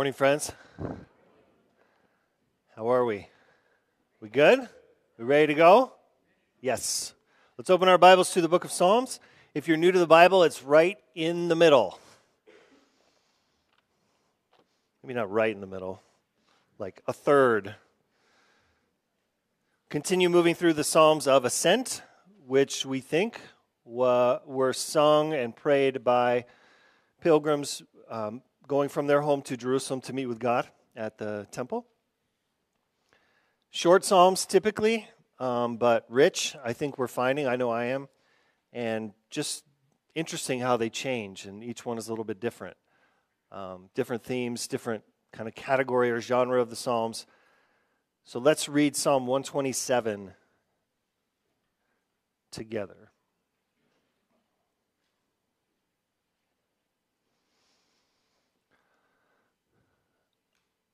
Morning, friends. How are we? We good? We ready to go? Yes. Let's open our Bibles to the book of Psalms. If you're new to the Bible, it's right in the middle. Maybe not right in the middle, like a third. Continue moving through the Psalms of Ascent, which we think were sung and prayed by pilgrims um, going from their home to Jerusalem to meet with God at the temple. Short Psalms typically, um, but rich, I think we're finding. I know I am. And just interesting how they change, and each one is a little bit different. Um, different themes, different kind of category or genre of the Psalms. So let's read Psalm 127 together.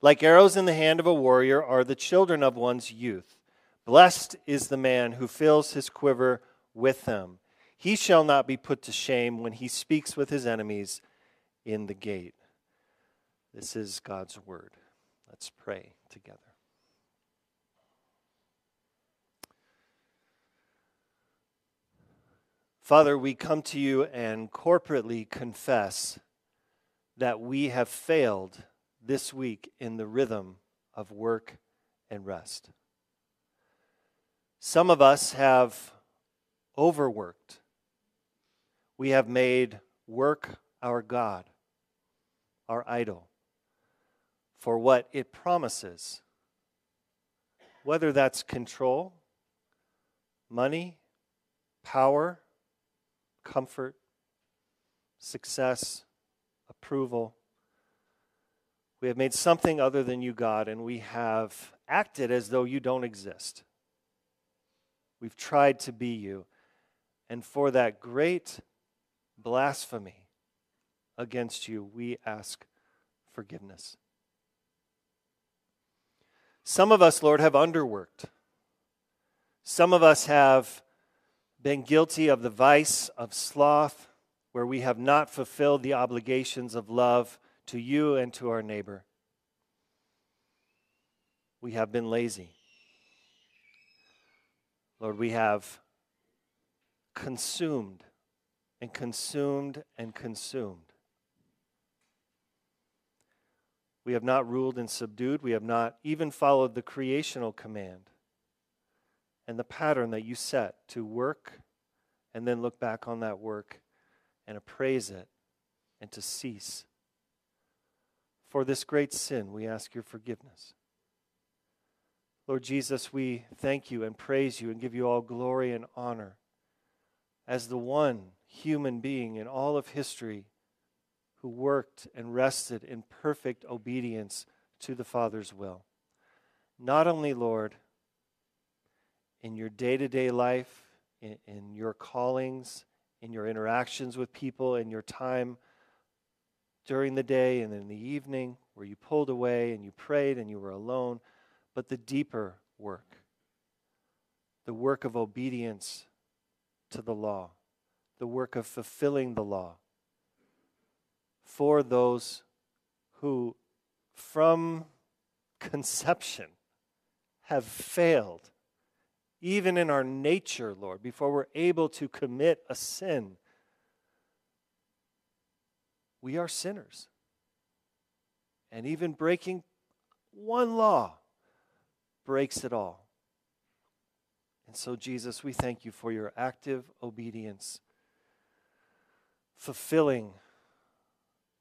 Like arrows in the hand of a warrior are the children of one's youth. Blessed is the man who fills his quiver with them. He shall not be put to shame when he speaks with his enemies in the gate. This is God's word. Let's pray together. Father, we come to you and corporately confess that we have failed this week in the rhythm of work and rest. Some of us have overworked. We have made work our God, our idol, for what it promises. Whether that's control, money, power, comfort, success, approval, we have made something other than you, God, and we have acted as though you don't exist. We've tried to be you. And for that great blasphemy against you, we ask forgiveness. Some of us, Lord, have underworked. Some of us have been guilty of the vice of sloth, where we have not fulfilled the obligations of love to you and to our neighbor. We have been lazy. Lord, we have consumed and consumed and consumed. We have not ruled and subdued. We have not even followed the creational command and the pattern that you set to work and then look back on that work and appraise it and to cease. For this great sin, we ask your forgiveness. Lord Jesus, we thank you and praise you and give you all glory and honor as the one human being in all of history who worked and rested in perfect obedience to the Father's will. Not only, Lord, in your day to day life, in, in, your callings, in your interactions with people, in your time during the day and in the evening where you pulled away and you prayed and you were alone, but the deeper work, the work of obedience to the law, the work of fulfilling the law for those who, from conception, have failed, even in our nature, Lord, before we're able to commit a sin we are sinners. And even breaking one law breaks it all. And so, Jesus, we thank you for your active obedience, fulfilling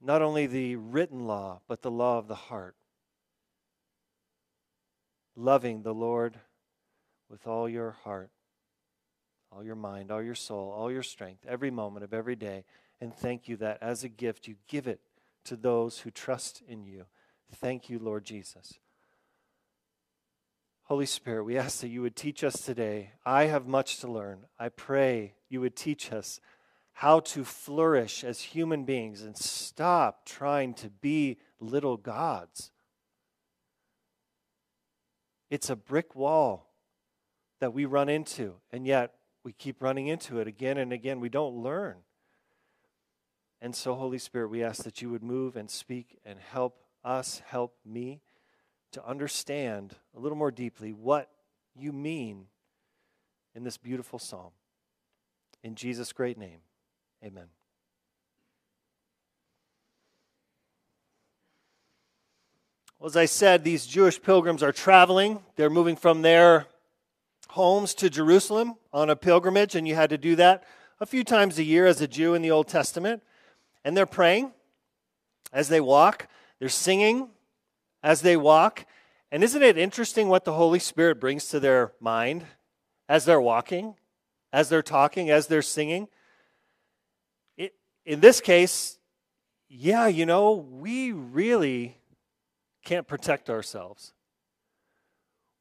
not only the written law, but the law of the heart. Loving the Lord with all your heart, all your mind, all your soul, all your strength, every moment of every day and thank you that as a gift you give it to those who trust in you, Thank you, Lord Jesus. Holy Spirit, we ask that you would teach us today. I have much to learn. I pray you would teach us how to flourish as human beings and stop trying to be little gods. It's a brick wall that we run into, and yet we keep running into it again and again. We don't learn. And so, Holy Spirit, we ask that you would move and speak and help us, help me to understand a little more deeply what you mean in this beautiful psalm. In Jesus' great name, amen. Well, as I said, these Jewish pilgrims are traveling. They're moving from their homes to Jerusalem on a pilgrimage, and you had to do that a few times a year as a Jew in the Old Testament. And they're praying as they walk, they're singing as they walk. And isn't it interesting what the Holy Spirit brings to their mind as they're walking, as they're talking, as they're singing? It, in this case, yeah, you know, we really can't protect ourselves.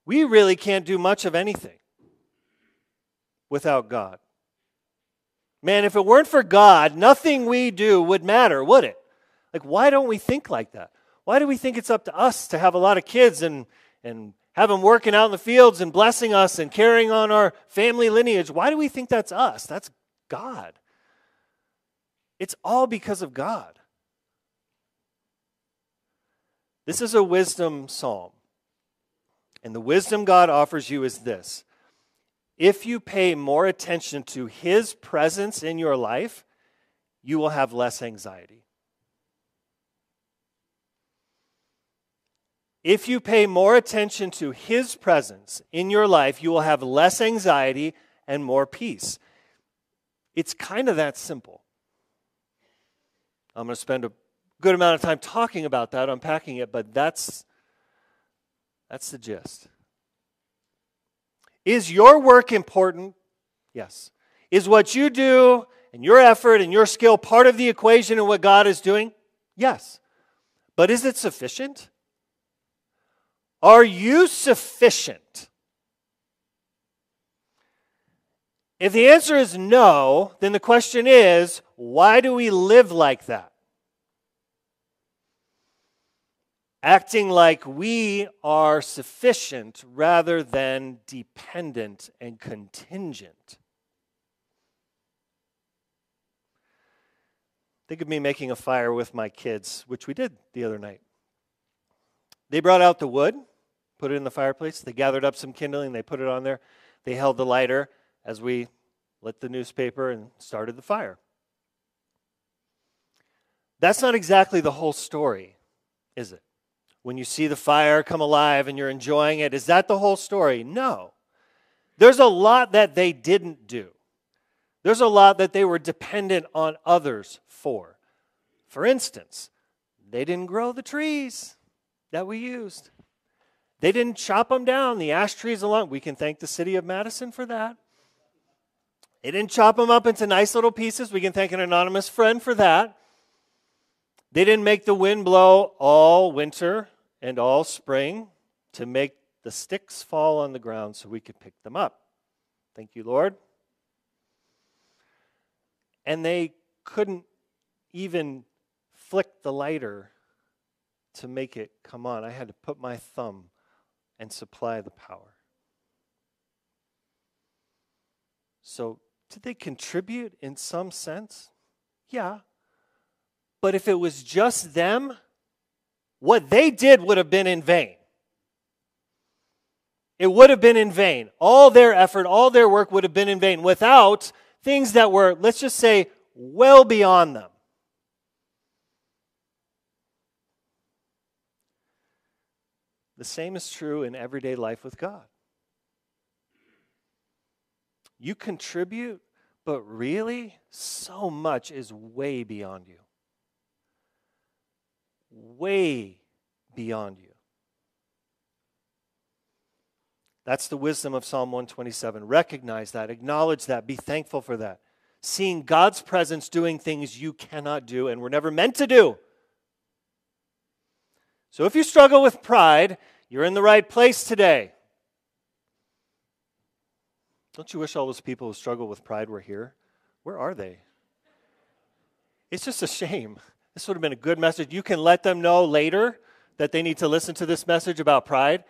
We really can't do much of anything without God. Man, if it weren't for God, nothing we do would matter, would it? Like, why don't we think like that? Why do we think it's up to us to have a lot of kids and, and have them working out in the fields and blessing us and carrying on our family lineage? Why do we think that's us? That's God. It's all because of God. This is a wisdom psalm. And the wisdom God offers you is this if you pay more attention to His presence in your life, you will have less anxiety. If you pay more attention to His presence in your life, you will have less anxiety and more peace. It's kind of that simple. I'm going to spend a good amount of time talking about that, unpacking it, but that's, that's the gist. Is your work important? Yes. Is what you do and your effort and your skill part of the equation in what God is doing? Yes. But is it sufficient? Are you sufficient? If the answer is no, then the question is why do we live like that? Acting like we are sufficient rather than dependent and contingent. Think of me making a fire with my kids, which we did the other night. They brought out the wood, put it in the fireplace. They gathered up some kindling, they put it on there. They held the lighter as we lit the newspaper and started the fire. That's not exactly the whole story, is it? When you see the fire come alive and you're enjoying it, is that the whole story? No. There's a lot that they didn't do. There's a lot that they were dependent on others for. For instance, they didn't grow the trees that we used. They didn't chop them down, the ash trees along. We can thank the city of Madison for that. They didn't chop them up into nice little pieces. We can thank an anonymous friend for that. They didn't make the wind blow all winter and all spring to make the sticks fall on the ground so we could pick them up. Thank you, Lord. And they couldn't even flick the lighter to make it come on. I had to put my thumb and supply the power. So, did they contribute in some sense? Yeah. But if it was just them, what they did would have been in vain. It would have been in vain. All their effort, all their work would have been in vain without things that were, let's just say, well beyond them. The same is true in everyday life with God. You contribute, but really, so much is way beyond you. Way beyond you. That's the wisdom of Psalm 127. Recognize that, acknowledge that, be thankful for that. Seeing God's presence doing things you cannot do and were never meant to do. So if you struggle with pride, you're in the right place today. Don't you wish all those people who struggle with pride were here? Where are they? It's just a shame. This would have been a good message. You can let them know later that they need to listen to this message about pride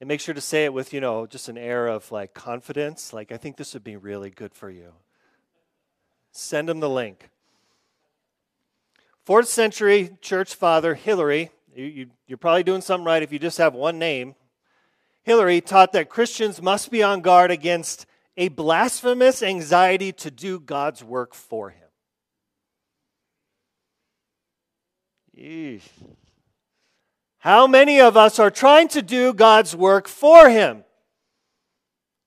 and make sure to say it with, you know, just an air of like confidence. Like, I think this would be really good for you. Send them the link. Fourth century church father Hilary, you, you, you're probably doing something right if you just have one name. Hilary taught that Christians must be on guard against a blasphemous anxiety to do God's work for him. How many of us are trying to do God's work for Him,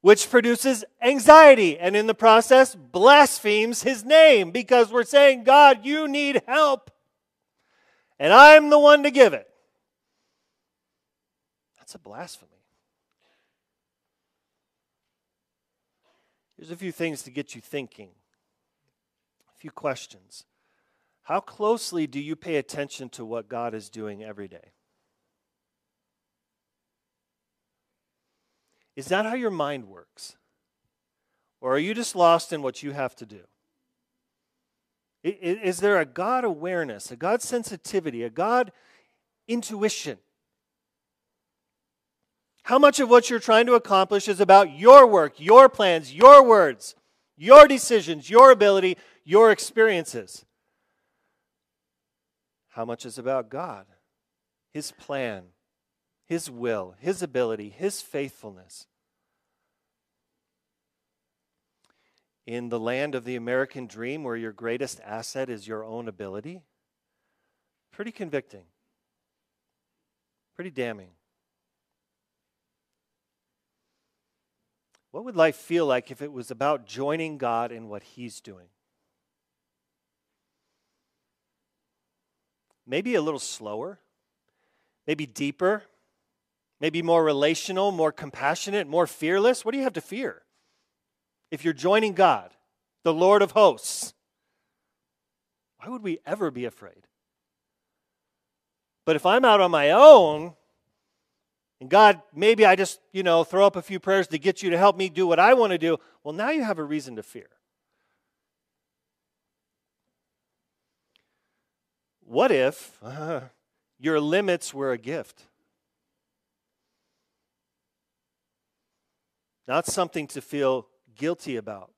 which produces anxiety and in the process blasphemes His name because we're saying, God, you need help, and I'm the one to give it? That's a blasphemy. Here's a few things to get you thinking, a few questions. How closely do you pay attention to what God is doing every day? Is that how your mind works? Or are you just lost in what you have to do? Is there a God awareness, a God sensitivity, a God intuition? How much of what you're trying to accomplish is about your work, your plans, your words, your decisions, your ability, your experiences? How much is about God, His plan, his will, His ability, His faithfulness. In the land of the American dream, where your greatest asset is your own ability, pretty convicting, pretty damning. What would life feel like if it was about joining God in what He's doing? Maybe a little slower, maybe deeper, maybe more relational, more compassionate, more fearless. What do you have to fear? If you're joining God, the Lord of hosts, why would we ever be afraid? But if I'm out on my own, and God, maybe I just, you know, throw up a few prayers to get you to help me do what I want to do, well, now you have a reason to fear. What if uh, your limits were a gift? not something to feel guilty about,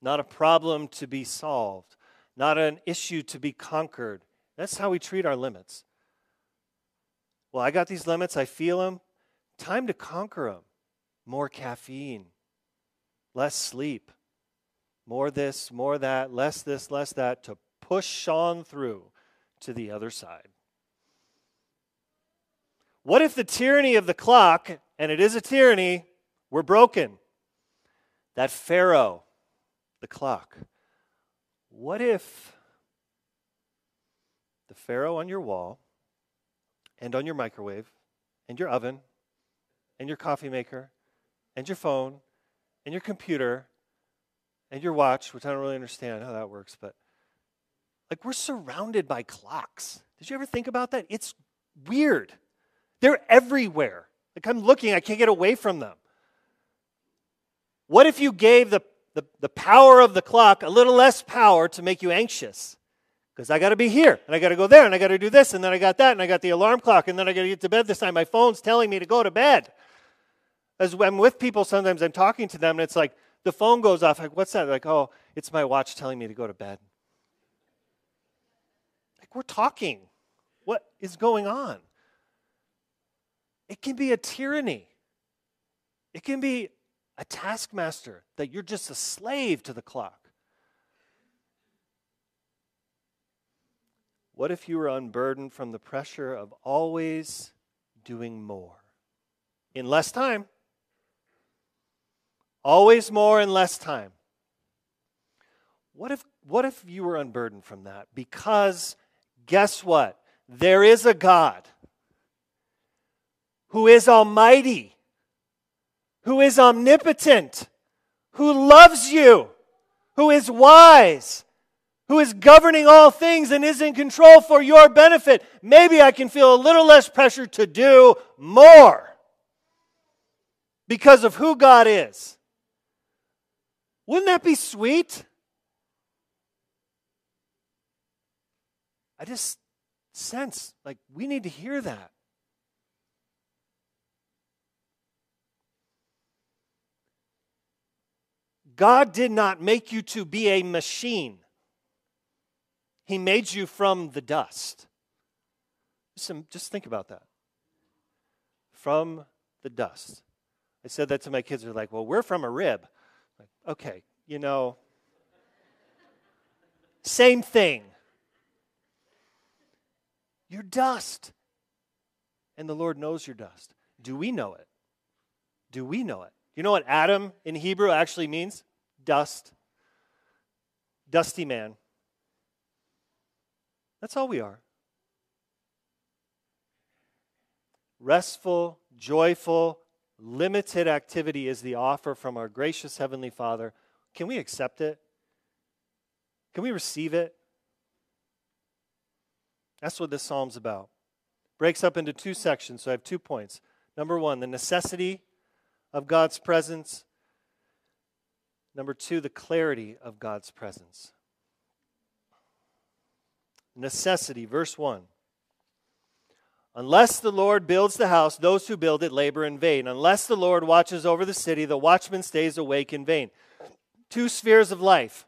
not a problem to be solved, not an issue to be conquered. That's how we treat our limits. Well, I got these limits, I feel them. Time to conquer them. More caffeine, less sleep, more this, more that, less this, less that, to push on through to the other side. What if the tyranny of the clock, and it is a tyranny, we're broken. That Pharaoh, the clock. What if the Pharaoh on your wall and on your microwave and your oven and your coffee maker and your phone and your computer and your watch, which I don't really understand how that works, but like we're surrounded by clocks. Did you ever think about that? It's weird. They're everywhere. Like I'm looking, I can't get away from them. What if you gave the, the, the power of the clock a little less power to make you anxious? Because I got to be here, and I got to go there, and I got to do this, and then I got that, and I got the alarm clock, and then I got to get to bed this time. My phone's telling me to go to bed. As I'm with people, sometimes I'm talking to them, and it's like the phone goes off. Like, what's that? Like, oh, it's my watch telling me to go to bed. We're talking. What is going on? It can be a tyranny. It can be a taskmaster, that you're just a slave to the clock. What if you were unburdened from the pressure of always doing more in less time? Always more in less time. What if, what if you were unburdened from that? Because guess what? There is a God who is almighty who is omnipotent, who loves you, who is wise, who is governing all things and is in control for your benefit. Maybe I can feel a little less pressure to do more because of who God is. Wouldn't that be sweet? I just sense like we need to hear that. God did not make you to be a machine. He made you from the dust. Just, think about that. From the dust. I said that to my kids. They're like, well, we're from a rib. Like, okay, you know, same thing. You're dust. And the Lord knows you're dust. Do we know it? Do we know it? You know what Adam in Hebrew actually means? Dust. Dusty man. That's all we are. Restful, joyful, limited activity is the offer from our gracious Heavenly Father. Can we accept it? Can we receive it? That's what this psalm's about. Breaks up into two sections, so I have two points. Number one, the necessity of God's presence. Number two, the clarity of God's presence. Necessity, verse 1. Unless the Lord builds the house, those who build it labor in vain. Unless the Lord watches over the city, the watchman stays awake in vain. Two spheres of life,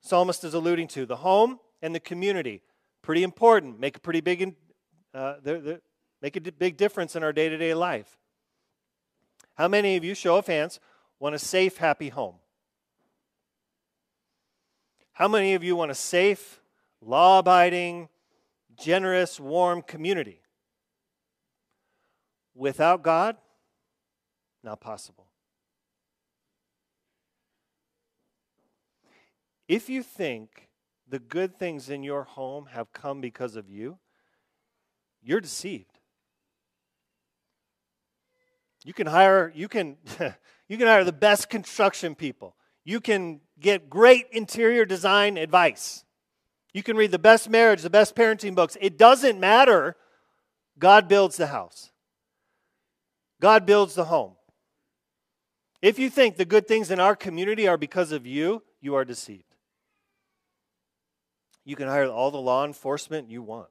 psalmist is alluding to the home and the community. Pretty important. Make a pretty big, uh, they're, they're, make a big difference in our day to day life. How many of you, show of hands, want a safe, happy home? How many of you want a safe, law abiding, generous, warm community? Without God, not possible. If you think the good things in your home have come because of you, you're deceived. You can hire you can you can hire the best construction people. You can get great interior design advice. You can read the best marriage, the best parenting books. It doesn't matter. God builds the house. God builds the home. If you think the good things in our community are because of you, you are deceived. You can hire all the law enforcement you want.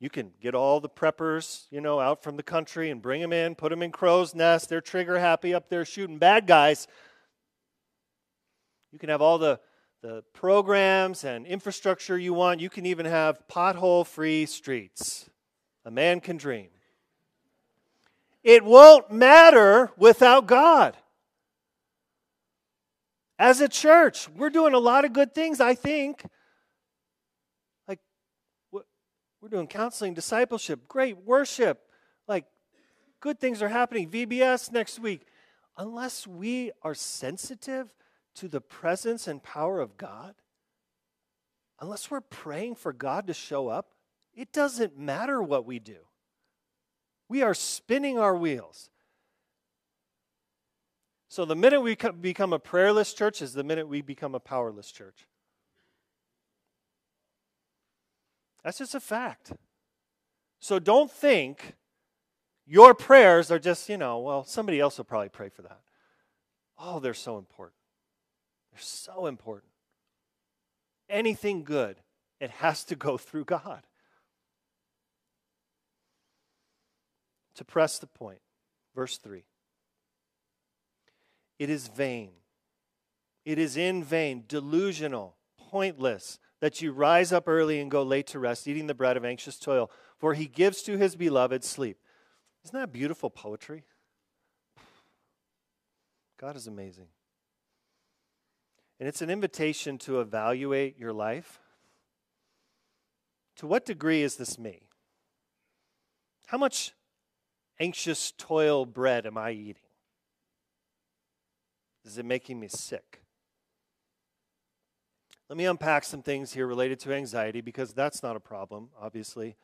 You can get all the preppers, you know, out from the country and bring them in, put them in crow's nest. They're trigger happy up there shooting bad guys. You can have all the, the programs and infrastructure you want. You can even have pothole free streets. A man can dream. It won't matter without God. As a church, we're doing a lot of good things, I think. Like, we're doing counseling, discipleship, great worship. Like, good things are happening. VBS next week. Unless we are sensitive to the presence and power of God, unless we're praying for God to show up, it doesn't matter what we do. We are spinning our wheels. So the minute we become a prayerless church is the minute we become a powerless church. That's just a fact. So don't think your prayers are just, you know, well, somebody else will probably pray for that. Oh, they're so important. They're so important. Anything good, it has to go through God. to press the point. Verse 3 It is vain. It is in vain, delusional, pointless that you rise up early and go late to rest, eating the bread of anxious toil, for he gives to his beloved sleep. Isn't that beautiful poetry? God is amazing. And it's an invitation to evaluate your life. To what degree is this me? How much anxious toil bread am I eating? Is it making me sick? Let me unpack some things here related to anxiety because that's not a problem, obviously.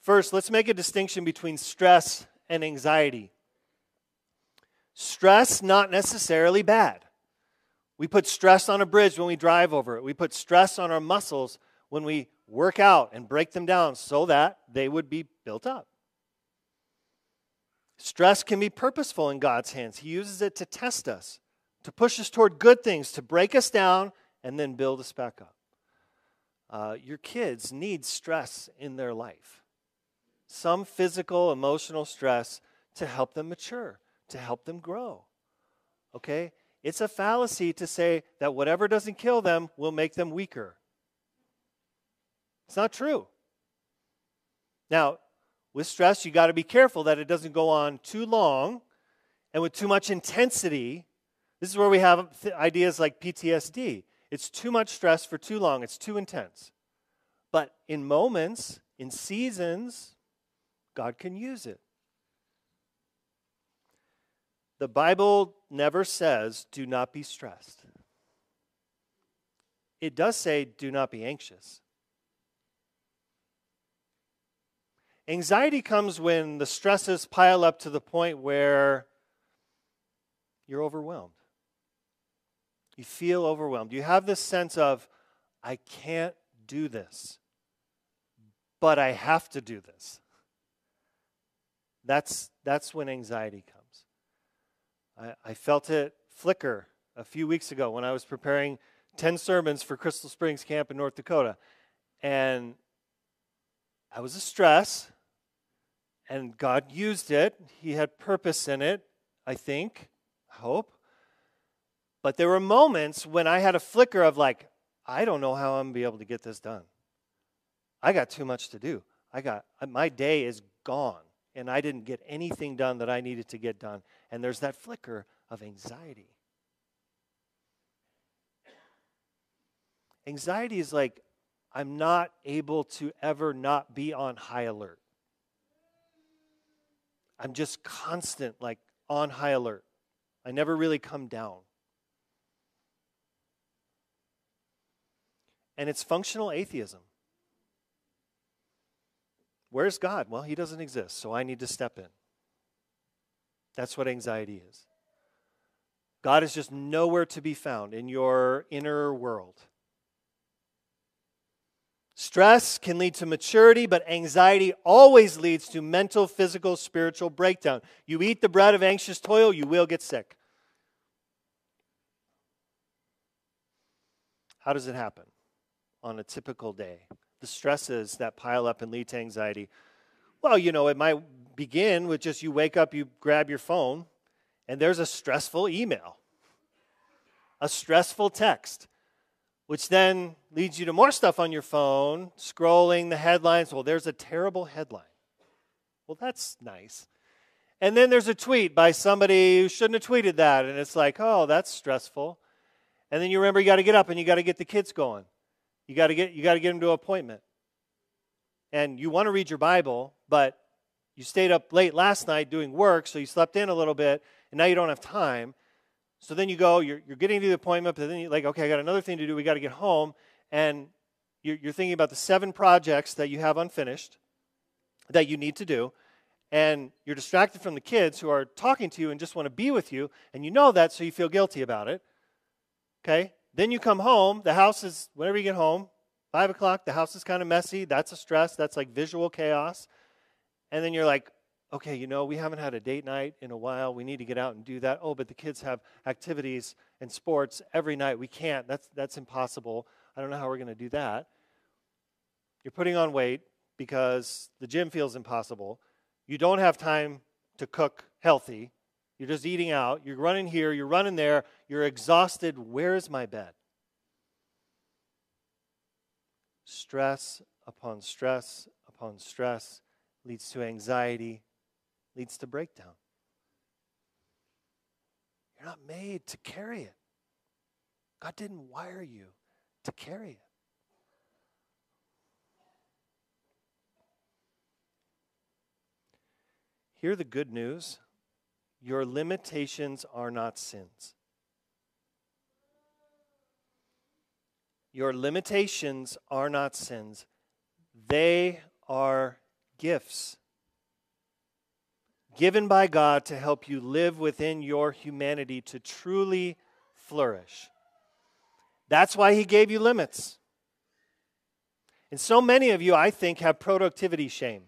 First, let's make a distinction between stress and anxiety. Stress, not necessarily bad. We put stress on a bridge when we drive over it. We put stress on our muscles when we work out and break them down so that they would be built up. Stress can be purposeful in God's hands. He uses it to test us, to push us toward good things, to break us down, and then build us back up. Uh, your kids need stress in their life some physical, emotional stress to help them mature, to help them grow. Okay? It's a fallacy to say that whatever doesn't kill them will make them weaker. It's not true. Now, with stress, you got to be careful that it doesn't go on too long and with too much intensity. This is where we have ideas like PTSD. It's too much stress for too long, it's too intense. But in moments, in seasons, God can use it. The Bible never says, do not be stressed. It does say, do not be anxious. Anxiety comes when the stresses pile up to the point where you're overwhelmed. You feel overwhelmed. You have this sense of, I can't do this, but I have to do this. That's, that's when anxiety comes. I, I felt it flicker a few weeks ago when I was preparing 10 sermons for Crystal Springs Camp in North Dakota. And I was a stress, and God used it. He had purpose in it, I think, I hope. But there were moments when I had a flicker of like, I don't know how I'm going to be able to get this done. I got too much to do. I got uh, my day is gone and I didn't get anything done that I needed to get done. And there's that flicker of anxiety. Anxiety is like, I'm not able to ever not be on high alert. I'm just constant, like on high alert. I never really come down. And it's functional atheism. Where's God? Well, He doesn't exist, so I need to step in. That's what anxiety is. God is just nowhere to be found in your inner world. Stress can lead to maturity, but anxiety always leads to mental, physical, spiritual breakdown. You eat the bread of anxious toil, you will get sick. How does it happen on a typical day? the stresses that pile up and lead to anxiety? Well, you know, it might begin with just you wake up, you grab your phone, and there's a stressful email, a stressful text, which then leads you to more stuff on your phone, scrolling the headlines. Well, there's a terrible headline. Well, that's nice. And then there's a tweet by somebody who shouldn't have tweeted that, and it's like, oh, that's stressful. And then you remember you got to get up and you got to get the kids going. You got to get you got to get them to an appointment. And you want to read your Bible, but you stayed up late last night doing work, so you slept in a little bit, and now you don't have time. So then you go, you're, you're getting to the appointment, but then you're like, okay, I got another thing to do. We got to get home. And you're, you're thinking about the seven projects that you have unfinished that you need to do. And you're distracted from the kids who are talking to you and just want to be with you. And you know that, so you feel guilty about it. Okay? Then you come home, the house is, whenever you get home, five o'clock, the house is kind of messy. That's a stress. That's like visual chaos. And then you're like, okay, you know, we haven't had a date night in a while. We need to get out and do that. Oh, but the kids have activities and sports every night. We can't. That's, that's impossible. I don't know how we're going to do that. You're putting on weight because the gym feels impossible. You don't have time to cook healthy. You're just eating out. You're running here, you're running there, you're exhausted. Where is my bed? Stress upon stress upon stress leads to anxiety, leads to breakdown. You're not made to carry it. God didn't wire you to carry it. Hear the good news your limitations are not sins. Your limitations are not sins, they are gifts given by God to help you live within your humanity to truly flourish. That's why he gave you limits. And so many of you, I think, have productivity shame.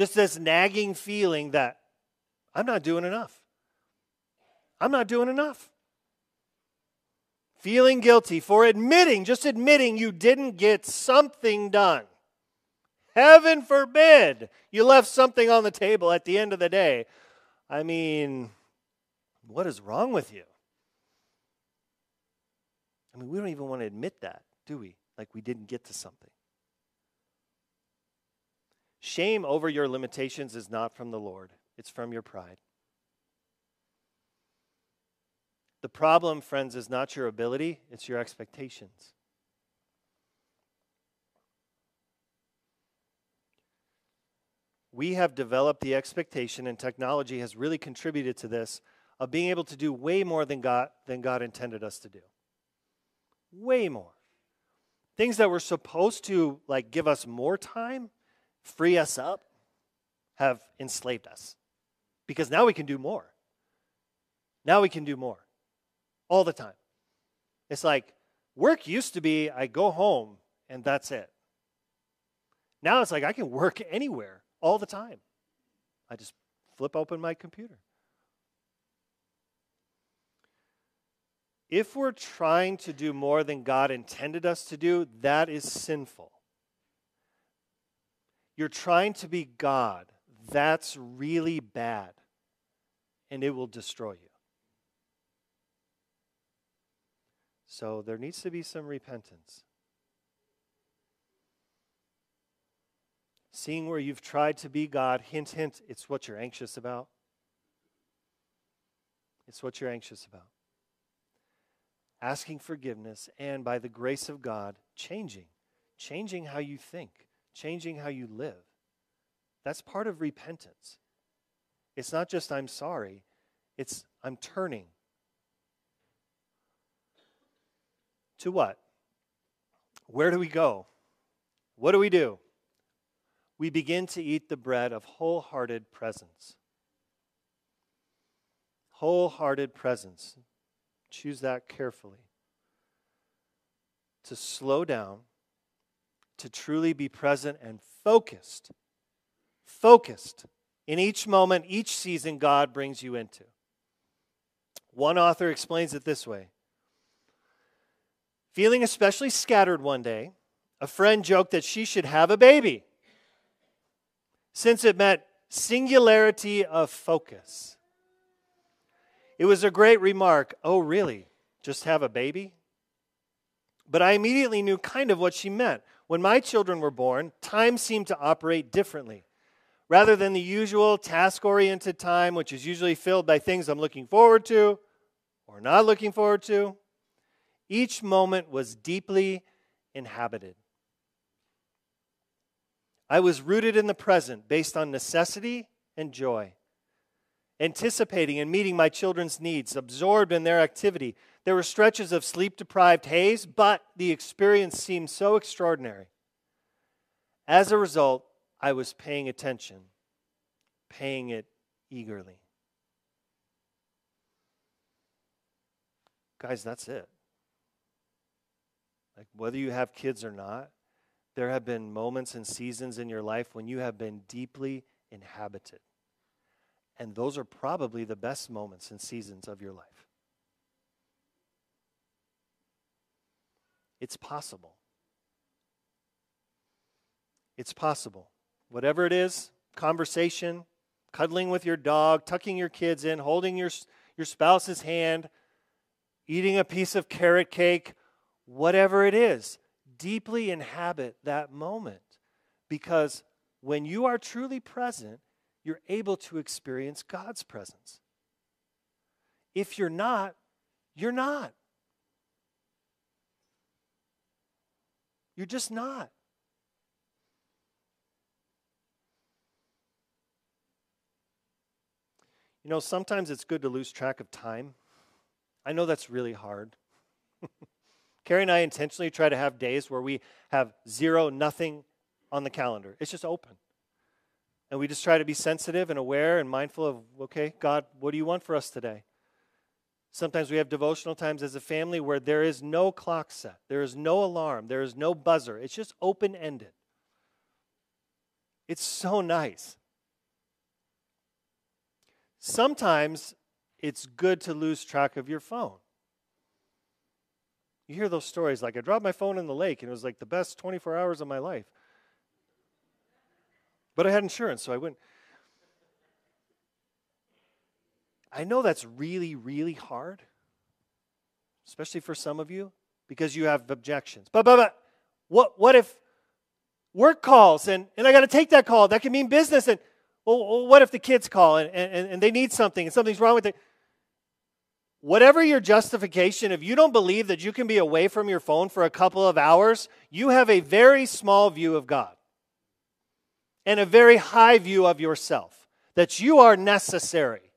Just this nagging feeling that I'm not doing enough. I'm not doing enough. Feeling guilty for admitting, just admitting you didn't get something done. Heaven forbid you left something on the table at the end of the day. I mean, what is wrong with you? I mean, we don't even want to admit that, do we? Like we didn't get to something. Shame over your limitations is not from the Lord, it's from your pride. The problem, friends, is not your ability, it's your expectations. We have developed the expectation, and technology has really contributed to this, of being able to do way more than God, than God intended us to do. Way more. Things that were supposed to like give us more time, free us up, have enslaved us. Because now we can do more. Now we can do more all the time. It's like work used to be I go home and that's it. Now it's like I can work anywhere all the time. I just flip open my computer. If we're trying to do more than God intended us to do, that is sinful. You're trying to be God. That's really bad, and it will destroy you. So there needs to be some repentance. Seeing where you've tried to be God, hint, hint, it's what you're anxious about. It's what you're anxious about. Asking forgiveness, and by the grace of God, changing. Changing how you think, changing how you live. That's part of repentance. It's not just I'm sorry, it's I'm turning To what? Where do we go? What do we do? We begin to eat the bread of wholehearted presence. Wholehearted presence. Choose that carefully. To slow down, to truly be present and focused. Focused in each moment, each season God brings you into. One author explains it this way Feeling especially scattered one day, a friend joked that she should have a baby since it meant singularity of focus. It was a great remark. Oh, really? Just have a baby? But I immediately knew kind of what she meant. When my children were born, time seemed to operate differently. Rather than the usual task oriented time, which is usually filled by things I'm looking forward to or not looking forward to, each moment was deeply inhabited. I was rooted in the present based on necessity and joy, anticipating and meeting my children's needs, absorbed in their activity. There were stretches of sleep deprived haze, but the experience seemed so extraordinary. As a result, I was paying attention, paying it eagerly. Guys, that's it. Like whether you have kids or not, there have been moments and seasons in your life when you have been deeply inhabited. And those are probably the best moments and seasons of your life. It's possible. It's possible. Whatever it is conversation, cuddling with your dog, tucking your kids in, holding your, your spouse's hand, eating a piece of carrot cake, whatever it is, deeply inhabit that moment. Because when you are truly present, you're able to experience God's presence. If you're not, you're not. You're just not. You know, sometimes it's good to lose track of time. I know that's really hard. Carrie and I intentionally try to have days where we have zero, nothing on the calendar. It's just open. And we just try to be sensitive and aware and mindful of, okay, God, what do you want for us today? Sometimes we have devotional times as a family where there is no clock set, there is no alarm, there is no buzzer. It's just open ended. It's so nice. Sometimes it's good to lose track of your phone. You hear those stories like, I dropped my phone in the lake and it was like the best 24 hours of my life. But I had insurance, so I went. I know that's really, really hard, especially for some of you, because you have objections. But, but, but what, what if work calls and, and I got to take that call? That can mean business. And well, what if the kids call and, and, and they need something and something's wrong with it? Whatever your justification, if you don't believe that you can be away from your phone for a couple of hours, you have a very small view of God and a very high view of yourself, that you are necessary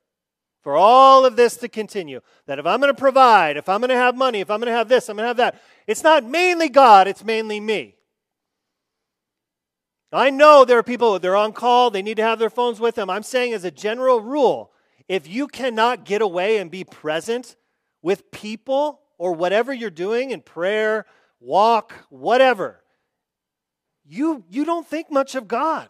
for all of this to continue. That if I'm going to provide, if I'm going to have money, if I'm going to have this, I'm going to have that, it's not mainly God, it's mainly me. I know there are people, they're on call, they need to have their phones with them. I'm saying, as a general rule, if you cannot get away and be present with people or whatever you're doing in prayer, walk, whatever, you, you don't think much of God.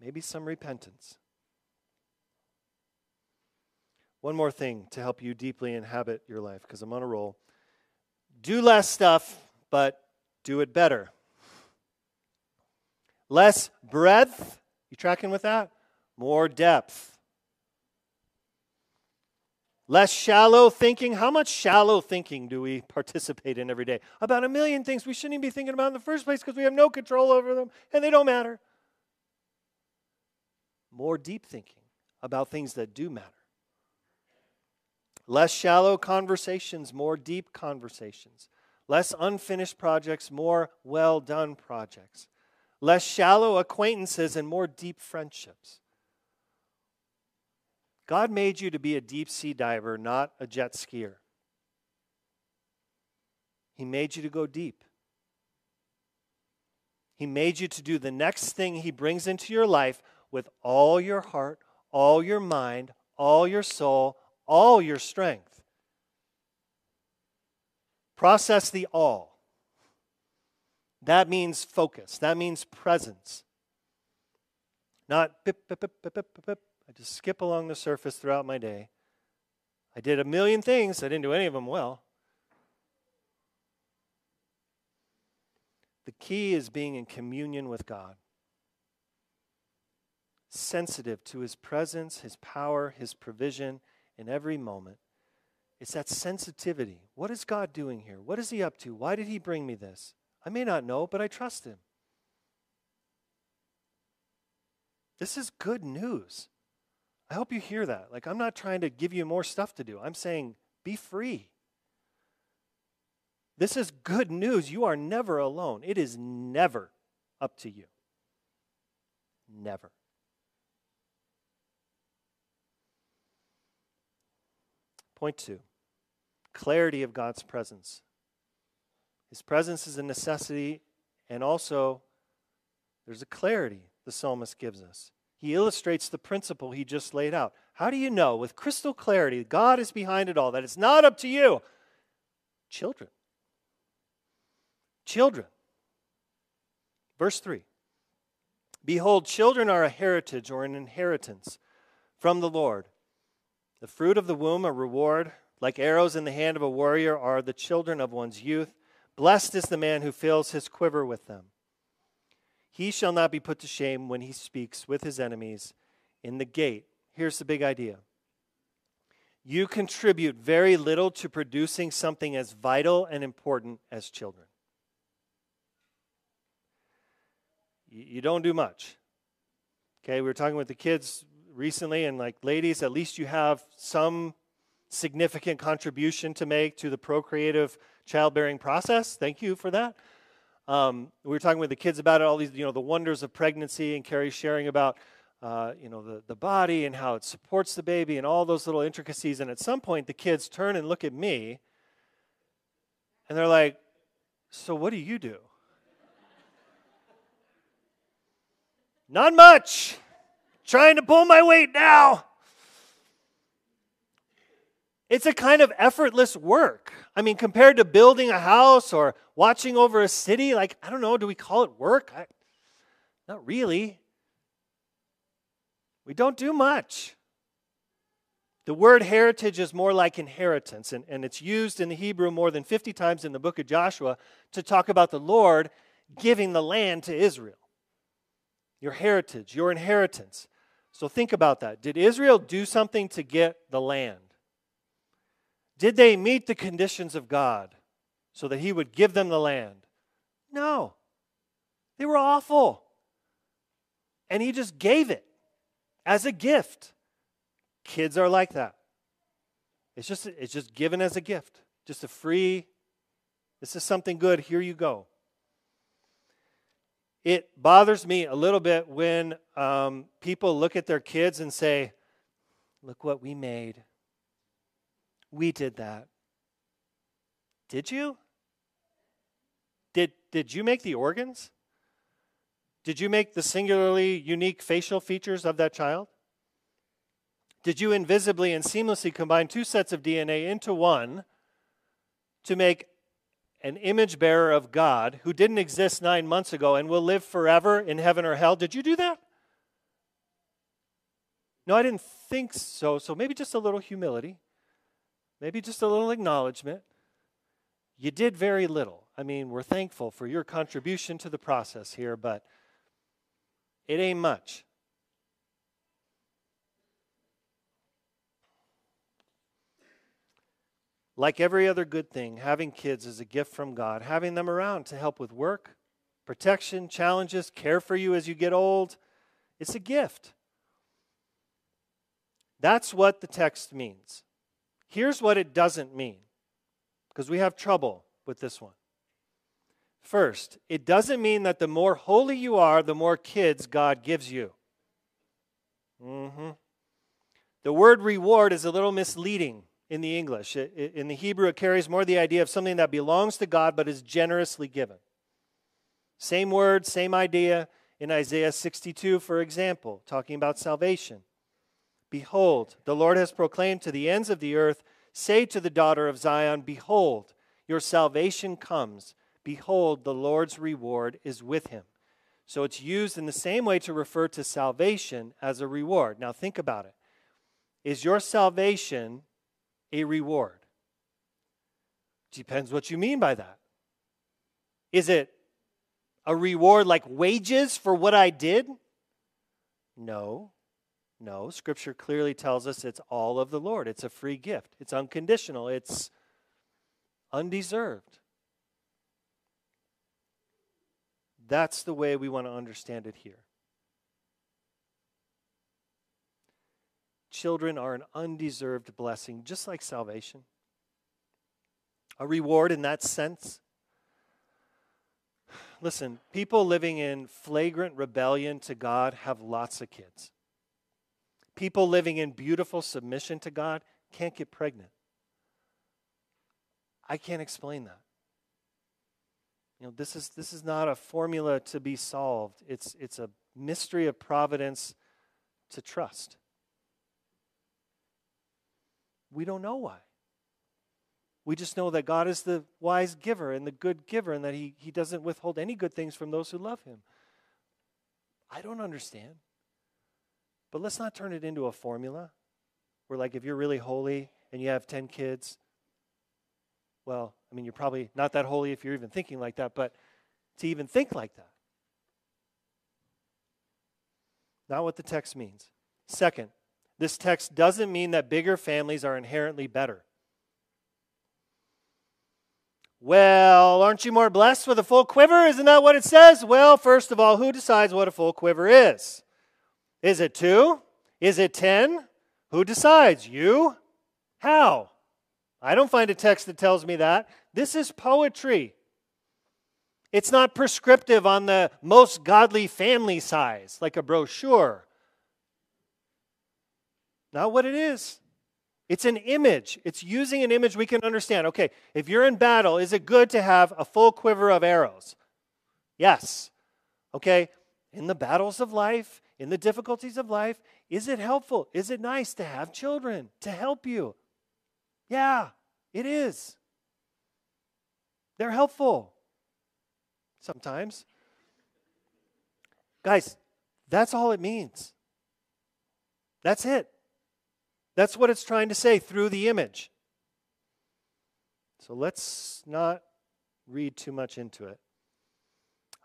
Maybe some repentance. One more thing to help you deeply inhabit your life, because I'm on a roll. Do less stuff, but do it better. Less breadth. You tracking with that? More depth. Less shallow thinking. How much shallow thinking do we participate in every day? About a million things we shouldn't even be thinking about in the first place because we have no control over them and they don't matter more deep thinking about things that do matter. Less shallow conversations, more deep conversations. Less unfinished projects, more well done projects. Less shallow acquaintances and more deep friendships. God made you to be a deep sea diver, not a jet skier. He made you to go deep. He made you to do the next thing He brings into your life with all your heart, all your mind, all your soul, all your strength. Process the all. That means focus, that means presence. Not. I just skip along the surface throughout my day. I did a million things, I didn't do any of them well. The key is being in communion with God sensitive to his presence, his power, his provision in every moment. It's that sensitivity. What is God doing here? What is he up to? Why did he bring me this? I may not know, but I trust him. This is good news. I hope you hear that. Like, I'm not trying to give you more stuff to do. I'm saying, be free. This is good news. You are never alone. It is never up to you. Never. Point two clarity of God's presence. His presence is a necessity, and also there's a clarity the psalmist gives us. He illustrates the principle he just laid out. How do you know with crystal clarity God is behind it all, that it's not up to you? Children. Children. Verse 3 Behold, children are a heritage or an inheritance from the Lord. The fruit of the womb, a reward, like arrows in the hand of a warrior, are the children of one's youth. Blessed is the man who fills his quiver with them. He shall not be put to shame when he speaks with his enemies in the gate. Here's the big idea you contribute very little to producing something as vital and important as children. You don't do much. Okay, we were talking with the kids recently, and like, ladies, at least you have some significant contribution to make to the procreative childbearing process. Thank you for that. Um, we were talking with the kids about it, all these, you know, the wonders of pregnancy, and Carrie sharing about, uh, you know, the, the body and how it supports the baby and all those little intricacies. And at some point, the kids turn and look at me, and they're like, So what do you do? Not much. Trying to pull my weight now. It's a kind of effortless work. I mean, compared to building a house or watching over a city, like, I don't know, do we call it work? I, not really. We don't do much. The word heritage is more like inheritance, and, and it's used in the Hebrew more than 50 times in the book of Joshua to talk about the Lord giving the land to Israel. Your heritage, your inheritance. So think about that. Did Israel do something to get the land? Did they meet the conditions of God so that He would give them the land? No. They were awful. And He just gave it as a gift. Kids are like that. It's just, it's just given as a gift, just a free, this is something good, here you go. It bothers me a little bit when um, people look at their kids and say, Look what we made. We did that. Did you? Did, did you make the organs? Did you make the singularly unique facial features of that child? Did you invisibly and seamlessly combine two sets of DNA into one to make an image bearer of God who didn't exist nine months ago and will live forever in heaven or hell? Did you do that? No, I didn't think so. So maybe just a little humility. Maybe just a little acknowledgement. You did very little. I mean, we're thankful for your contribution to the process here, but it ain't much. Like every other good thing, having kids is a gift from God. Having them around to help with work, protection, challenges, care for you as you get old, it's a gift. That's what the text means. Here's what it doesn't mean, because we have trouble with this one. First, it doesn't mean that the more holy you are, the more kids God gives you. Mm-hmm. The word reward is a little misleading in the English. In the Hebrew, it carries more the idea of something that belongs to God but is generously given. Same word, same idea in Isaiah 62, for example, talking about salvation. Behold, the Lord has proclaimed to the ends of the earth, say to the daughter of Zion, Behold, your salvation comes. Behold, the Lord's reward is with him. So it's used in the same way to refer to salvation as a reward. Now think about it. Is your salvation a reward? Depends what you mean by that. Is it a reward like wages for what I did? No. No, Scripture clearly tells us it's all of the Lord. It's a free gift, it's unconditional, it's undeserved. That's the way we want to understand it here. Children are an undeserved blessing, just like salvation. A reward in that sense. Listen, people living in flagrant rebellion to God have lots of kids. People living in beautiful submission to God can't get pregnant. I can't explain that. You know, this is this is not a formula to be solved. It's it's a mystery of providence to trust. We don't know why. We just know that God is the wise giver and the good giver and that he, he doesn't withhold any good things from those who love him. I don't understand. But let's not turn it into a formula where, like, if you're really holy and you have 10 kids, well, I mean, you're probably not that holy if you're even thinking like that, but to even think like that. Not what the text means. Second, this text doesn't mean that bigger families are inherently better. Well, aren't you more blessed with a full quiver? Isn't that what it says? Well, first of all, who decides what a full quiver is? Is it two? Is it ten? Who decides? You? How? I don't find a text that tells me that. This is poetry. It's not prescriptive on the most godly family size, like a brochure. Not what it is. It's an image. It's using an image we can understand. Okay, if you're in battle, is it good to have a full quiver of arrows? Yes. Okay, in the battles of life, in the difficulties of life, is it helpful? Is it nice to have children to help you? Yeah, it is. They're helpful sometimes. Guys, that's all it means. That's it. That's what it's trying to say through the image. So let's not read too much into it.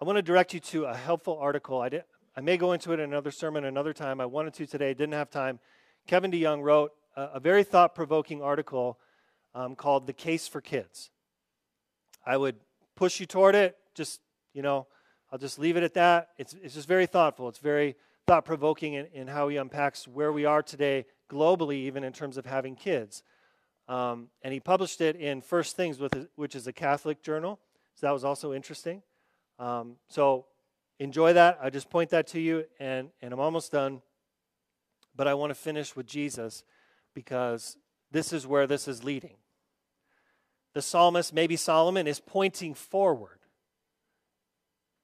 I want to direct you to a helpful article. I, did, I may go into it in another sermon another time. I wanted to today, didn't have time. Kevin DeYoung wrote a, a very thought provoking article um, called The Case for Kids. I would push you toward it. Just, you know, I'll just leave it at that. It's, it's just very thoughtful. It's very thought provoking in, in how he unpacks where we are today globally, even in terms of having kids. Um, and he published it in First Things, with, which is a Catholic journal. So that was also interesting. Um, so enjoy that. I just point that to you, and, and I'm almost done. But I want to finish with Jesus because this is where this is leading. The psalmist, maybe Solomon, is pointing forward.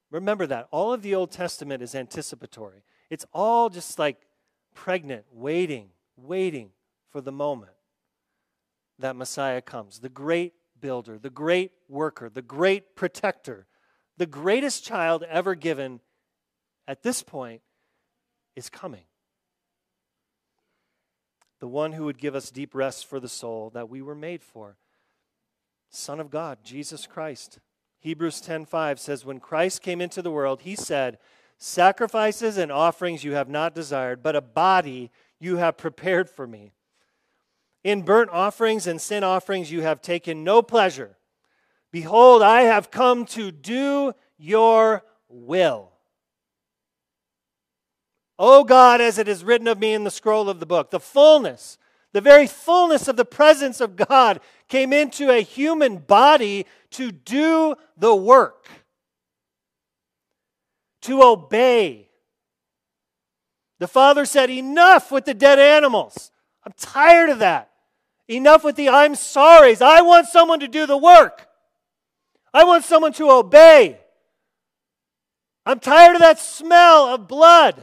Remember that. All of the Old Testament is anticipatory, it's all just like pregnant, waiting, waiting for the moment that Messiah comes. The great builder, the great worker, the great protector, the greatest child ever given at this point is coming. The one who would give us deep rest for the soul that we were made for. Son of God, Jesus Christ. Hebrews 10:5 says when Christ came into the world, he said, "Sacrifices and offerings you have not desired, but a body you have prepared for me. In burnt offerings and sin offerings you have taken no pleasure. Behold, I have come to do your will. O God, as it is written of me in the scroll of the book, the fullness, the very fullness of the presence of God came into a human body to do the work, to obey. The Father said, Enough with the dead animals. I'm tired of that. Enough with the I'm sorries. I want someone to do the work. I want someone to obey. I'm tired of that smell of blood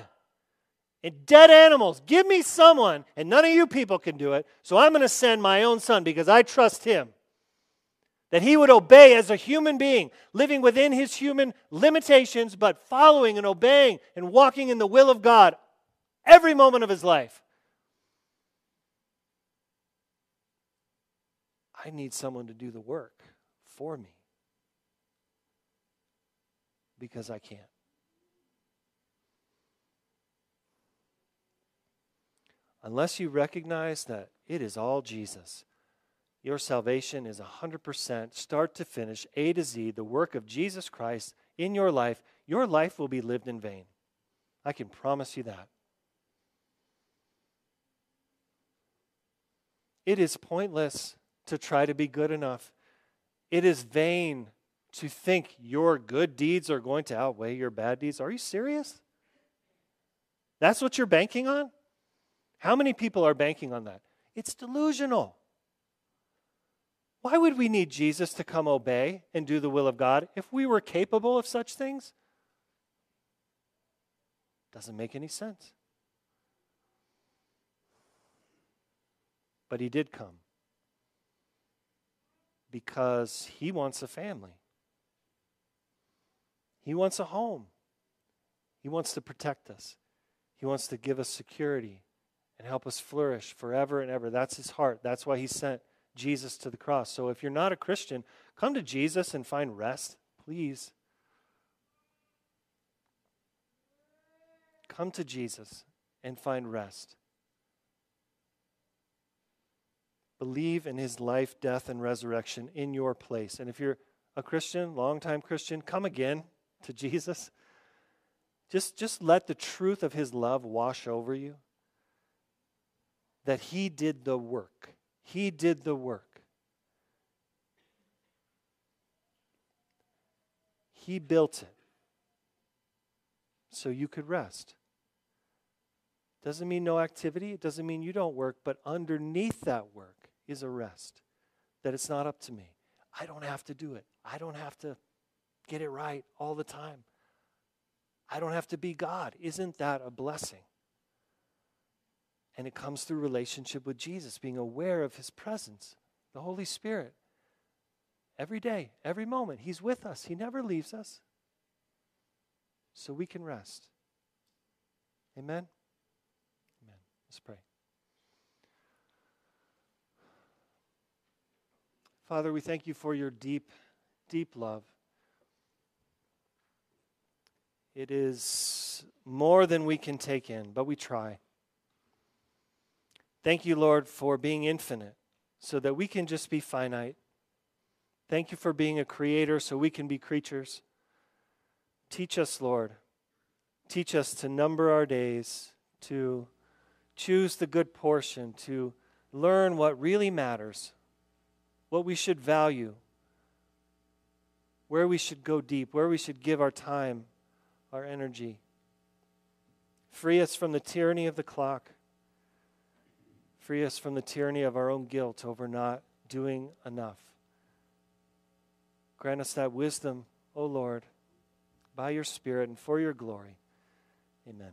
and dead animals. Give me someone, and none of you people can do it, so I'm going to send my own son because I trust him. That he would obey as a human being, living within his human limitations, but following and obeying and walking in the will of God every moment of his life. I need someone to do the work for me because I can't. Unless you recognize that it is all Jesus, your salvation is 100% start to finish, A to Z, the work of Jesus Christ in your life, your life will be lived in vain. I can promise you that. It is pointless to try to be good enough. It is vain to think your good deeds are going to outweigh your bad deeds. Are you serious? That's what you're banking on? How many people are banking on that? It's delusional. Why would we need Jesus to come obey and do the will of God if we were capable of such things? Doesn't make any sense. But he did come because he wants a family. He wants a home. He wants to protect us. He wants to give us security and help us flourish forever and ever. That's his heart. That's why he sent Jesus to the cross. So if you're not a Christian, come to Jesus and find rest, please. Come to Jesus and find rest. Believe in his life, death, and resurrection in your place. And if you're a Christian, longtime Christian, come again to Jesus. Just, just let the truth of his love wash over you. That he did the work. He did the work. He built it so you could rest. Doesn't mean no activity, it doesn't mean you don't work, but underneath that work is a rest. That it's not up to me. I don't have to do it. I don't have to get it right all the time. I don't have to be God. Isn't that a blessing? And it comes through relationship with Jesus, being aware of his presence, the Holy Spirit. Every day, every moment, he's with us. He never leaves us. So we can rest. Amen. Amen. Let's pray. Father, we thank you for your deep, deep love. It is more than we can take in, but we try. Thank you, Lord, for being infinite so that we can just be finite. Thank you for being a creator so we can be creatures. Teach us, Lord. Teach us to number our days, to choose the good portion, to learn what really matters what we should value, where we should go deep, where we should give our time, our energy. Free us from the tyranny of the clock. Free us from the tyranny of our own guilt over not doing enough. Grant us that wisdom, O Lord, by your Spirit and for your glory. Amen.